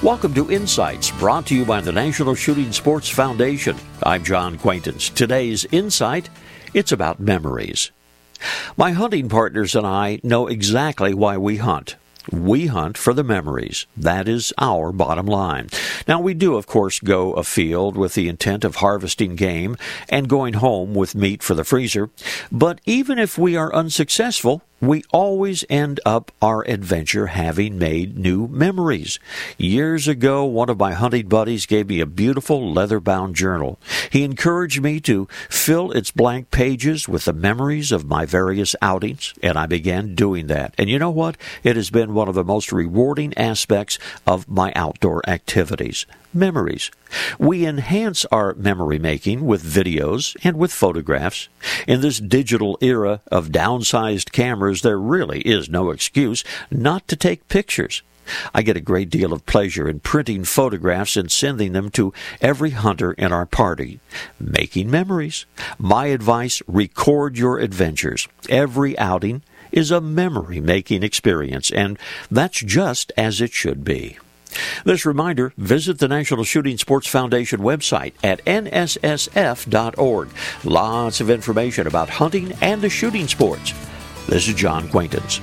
Welcome to Insights, brought to you by the National Shooting Sports Foundation. I'm John Quaintance. Today's Insight, it's about memories. My hunting partners and I know exactly why we hunt. We hunt for the memories. That is our bottom line. Now, we do, of course, go afield with the intent of harvesting game and going home with meat for the freezer. But even if we are unsuccessful, we always end up our adventure having made new memories. Years ago, one of my hunting buddies gave me a beautiful leather bound journal. He encouraged me to fill its blank pages with the memories of my various outings, and I began doing that. And you know what? It has been one of the most rewarding aspects of my outdoor activities memories. We enhance our memory making with videos and with photographs. In this digital era of downsized cameras, there really is no excuse not to take pictures. I get a great deal of pleasure in printing photographs and sending them to every hunter in our party. Making memories. My advice record your adventures. Every outing is a memory making experience, and that's just as it should be. This reminder visit the National Shooting Sports Foundation website at nssf.org. Lots of information about hunting and the shooting sports. This is John Quaintance.